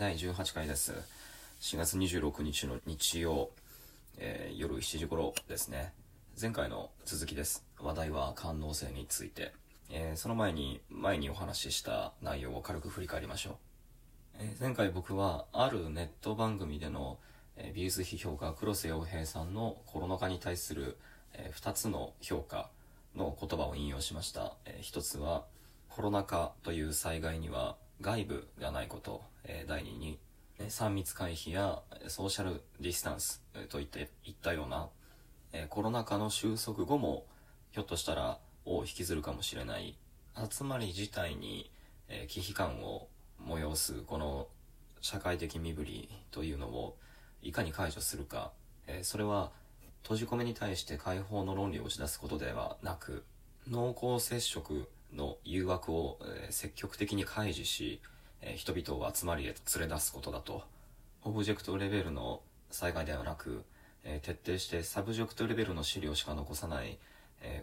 第18回です。4月26日の日曜、えー夜7時頃ですね。前回の続きです。話題は官能性について。えーその前に、前にお話しした内容を軽く振り返りましょう。えー前回僕は、あるネット番組での、え美術批評家黒瀬洋平さんのコロナ禍に対する、え2つの評価の言葉を引用しました。え1つは、コロナ禍という災害には外部がないこと、え第2に、えー3密回避やソーシャルディスタンスといっていったような、えコロナ禍の収束後もひょっとしたらを引きずるかもしれない。集まり自体に、えー忌避感を催すこの社会的身振りというのをいかに解除するか、えそれは閉じ込めに対して解放の論理を打ち出すことではなく濃厚接触の誘惑を、積極的に開示し、人々を集まりへ連れ出すことだと。オブジェクトレベルの災害ではなく、徹底してサブジェクトレベルの資料しか残さない、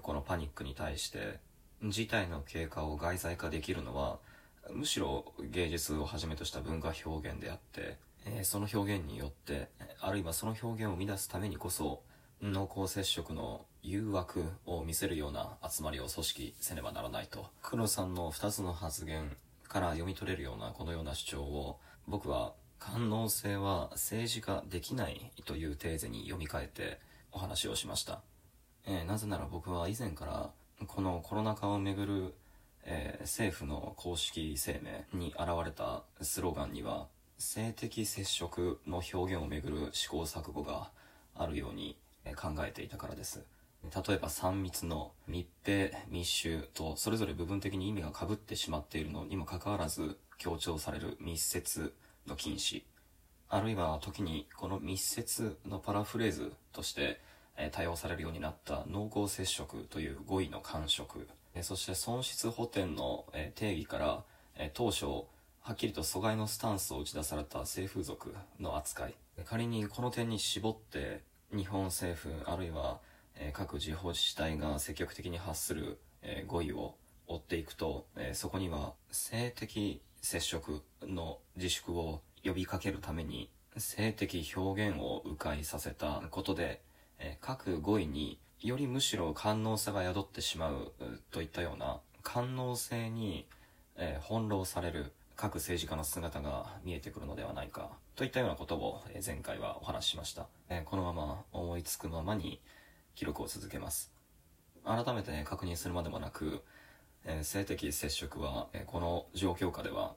このパニックに対して事態の経過を外在化できるのはむしろ芸術をはじめとした文化表現であって、その表現によってあるいはその表現を生み出すためにこそ濃厚接触の誘惑を見せるような集まりを組織せねばならないと。黒さんの2つの発言から読み取れるようなこのような主張を僕は官能性は政治化できないというテーゼに読み替えてお話をしました、えーなぜなら僕は以前からこのコロナ禍をめぐる、えー政府の公式声明に現れたスローガンには性的接触の表現をめぐる試行錯誤があるように考えていたからです。例えば3密の密閉密集とそれぞれ部分的に意味がかぶってしまっているのにもかかわらず強調される密接の禁止。あるいは時にこの密接のパラフレーズとしてえー多用されるようになった濃厚接触という語彙の感触。そして損失補填の定義から当初はっきりと阻害のスタンスを打ち出された性風俗の扱い。仮にこの点に絞って日本政府あるいはえ各地方自治体が積極的に発するえ語彙を追っていくと、えそこには性的接触の自粛を呼びかけるために性的表現を迂回させたことで、え各語彙によりむしろ官能さが宿ってしまうといったような官能性に、え翻弄される各政治家の姿が見えてくるのではないかといったようなことを前回はお話ししました、このまま思いつくままに記録を続けます。改めて確認するまでもなく、性的接触は、この状況下では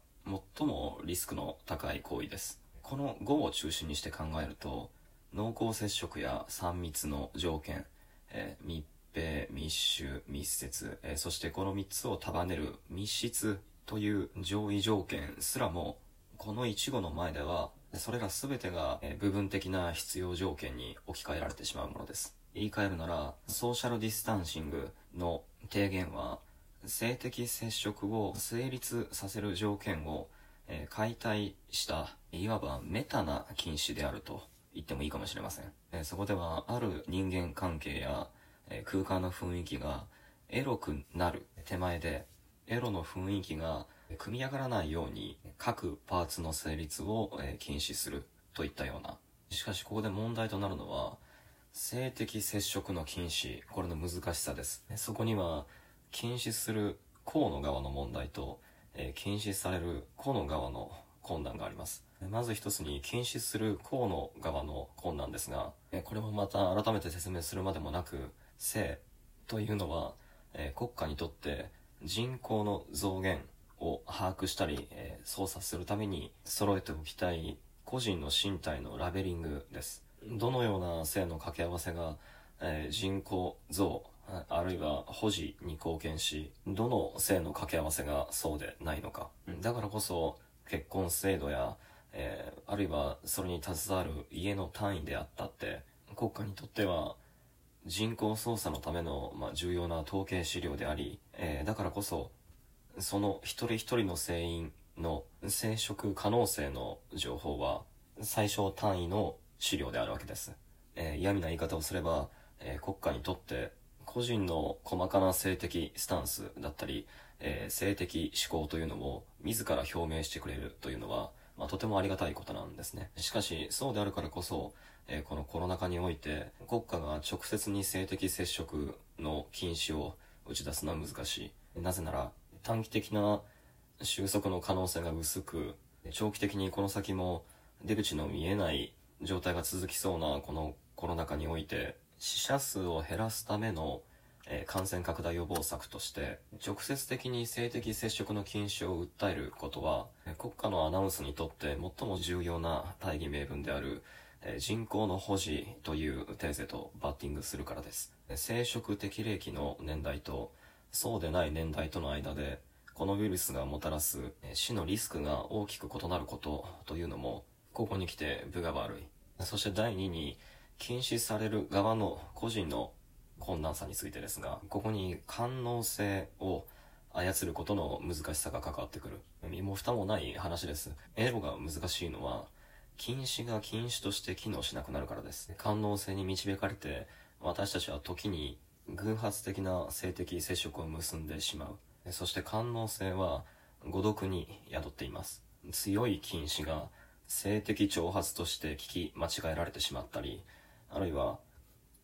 最もリスクの高い行為です。この5を中心にして考えると濃厚接触や3密の条件、え密閉密集密接、えそしてこの3つを束ねる密室という上位条件すらもこの1語の前ではそれら全てが部分的な必要条件に置き換えられてしまうものです。言い換えるならソーシャルディスタンシングの提言は性的接触を成立させる条件を、解体したいわばメタな禁止であると言ってもいいかもしれません、そこではある人間関係や、空間の雰囲気がエロくなる手前でエロの雰囲気が組み上がらないように各パーツの成立を禁止するといったような。しかしここで問題となるのは性的接触の禁止これの難しさです。そこには禁止する公の側の問題と、禁止される公の側の困難があります。まず一つに禁止する公の側の困難ですがこれもまた改めて説明するまでもなく性というのは、国家にとって人口の増減を把握したり、えー操作するために揃えておきたい個人の身体のラベリングです。どのような性の掛け合わせが、えー人口増ああるいは保持に貢献しどの性の掛け合わせがそうでないのか。だからこそ結婚制度や、えーあるいはそれに携わる家の単位であったって国家にとっては人口操作のための、まあ、重要な統計資料であり、えーだからこそその一人一人の成員の生殖可能性の情報は最小単位の資料であるわけです、えー嫌味な言い方をすれば、えー国家にとって個人の細かな性的スタンスだったり、えー性的思考というのを自ら表明してくれるというのは、まあ、とてもありがたいことなんですね。しかし、そうであるからこそ、えー、このコロナ禍において、国家が直接に性的接触の禁止を打ち出すのは難しい。なぜなら、短期的な収束の可能性が薄く、長期的にこの先も出口の見えない状態が続きそうなこのコロナ禍において、死者数を減らすためのえ感染拡大予防策として直接的に性的接触の禁止を訴えることは国家のアナウンスにとって最も重要な大義名分である人口の保持というテーゼとバッティングするからです。生殖適齢期の年代とそうでない年代との間でこのウイルスがもたらす死のリスクが大きく異なることというのもここに来て部が悪い。そして第2に禁止される側の個人の困難さについてですが、ここに官能性を操ることの難しさが関わってくる。身も蓋もない話です。エロが難しいのは、禁止が禁止として機能しなくなるからです。官能性に導かれて、私たちは時に偶発的な性的接触を結んでしまう。そして官能性は誤読に宿っています。強い禁止が性的挑発として聞き間違えられてしまったり、あるいは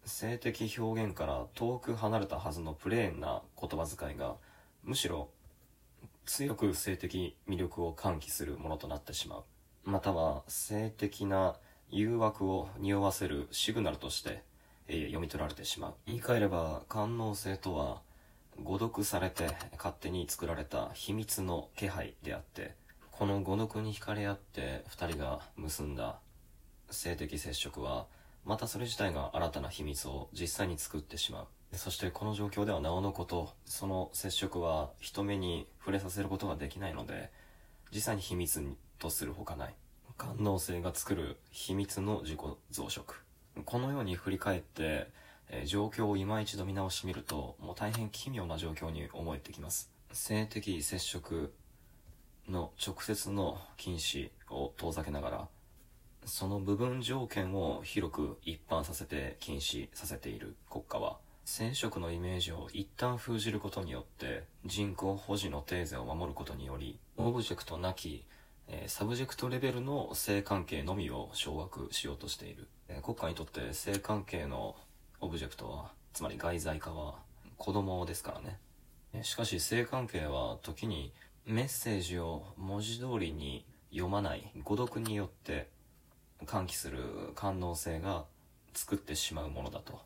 性的表現から遠く離れたはずのプレーンな言葉遣いがむしろ強く性的魅力を喚起するものとなってしまう。または性的な誘惑を匂わせるシグナルとして、え、読み取られてしまう。言い換えれば官能性とは誤読されて勝手に作られた秘密の気配であってこの誤読に惹かれ合って2人が結んだ性的接触はまたそれ自体が新たな秘密を実際に作ってしまう。そしてこの状況ではなおのこと、その接触は人目に触れさせることができないので、実際に秘密とするほかない。官能性が作る秘密の自己増殖。このように振り返って、えー、状況を今一度見直してみると、もう大変奇妙な状況に思えてきます。性的接触の直接の禁止を遠ざけながら、その部分条件を広く一般させて禁止させている国家は染色のイメージを一旦封じることによって人口保持のテーゼを守ることによりオブジェクトなき、えー、サブジェクトレベルの性関係のみを掌握しようとしている、えー、国家にとって性関係のオブジェクトはつまり外在化は子供ですからね、しかし性関係は時にメッセージを文字通りに読まない誤読によって喚起する官能性が作ってしまうものだと。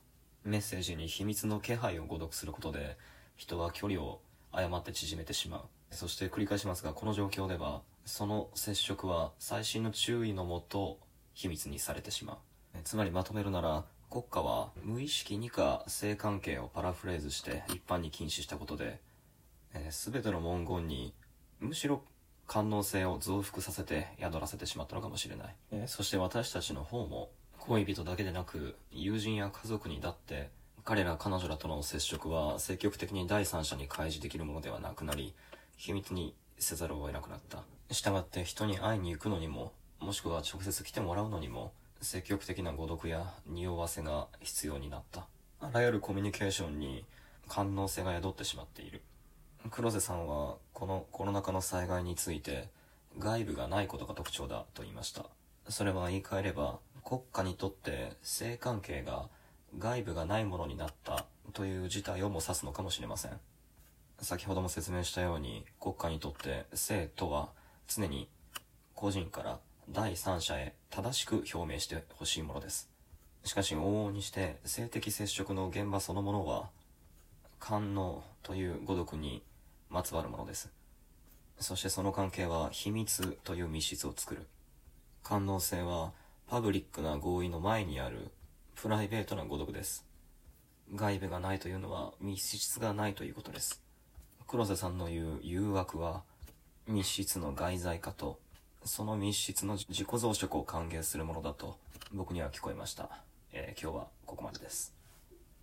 メッセージに秘密の気配を誤読することで人は距離を誤って縮めてしまう。そして繰り返しますがこの状況ではその接触は細心の注意のもと秘密にされてしまう。つまりまとめるなら国家は無意識にか性関係をパラフレーズして一般に禁止したことで、えー、全ての文言にむしろ官能性を増幅させて宿らせてしまったのかもしれない、え？ー、そして私たちの方も恋人だけでなく友人や家族にだって彼ら彼女らとの接触は積極的に第三者に開示できるものではなくなり秘密にせざるを得なくなった。したがって人に会いに行くのにももしくは直接来てもらうのにも積極的な誤読や匂わせが必要になった。あらゆるコミュニケーションに官能性が宿ってしまっている黒瀬さんはこのコロナ禍の災害について外部がないことが特徴だと言いました。それは言い換えれば国家にとって性関係が外部がないものになったという事態をも指すのかもしれません。先ほども説明したように国家にとって性とは常に個人から第三者へ正しく表明してほしいものです。しかし往々にして性的接触の現場そのものは官能という語読にまつわるものです。そしてその関係は秘密という密室を作る。官能性はパブリックな合意の前にあるプライベートな語読です。外部がないというのは密室がないということです。黒瀬さんの言う誘惑は密室の外在化とその密室の自己増殖を歓迎するものだと僕には聞こえました。えー、今日はここまでです。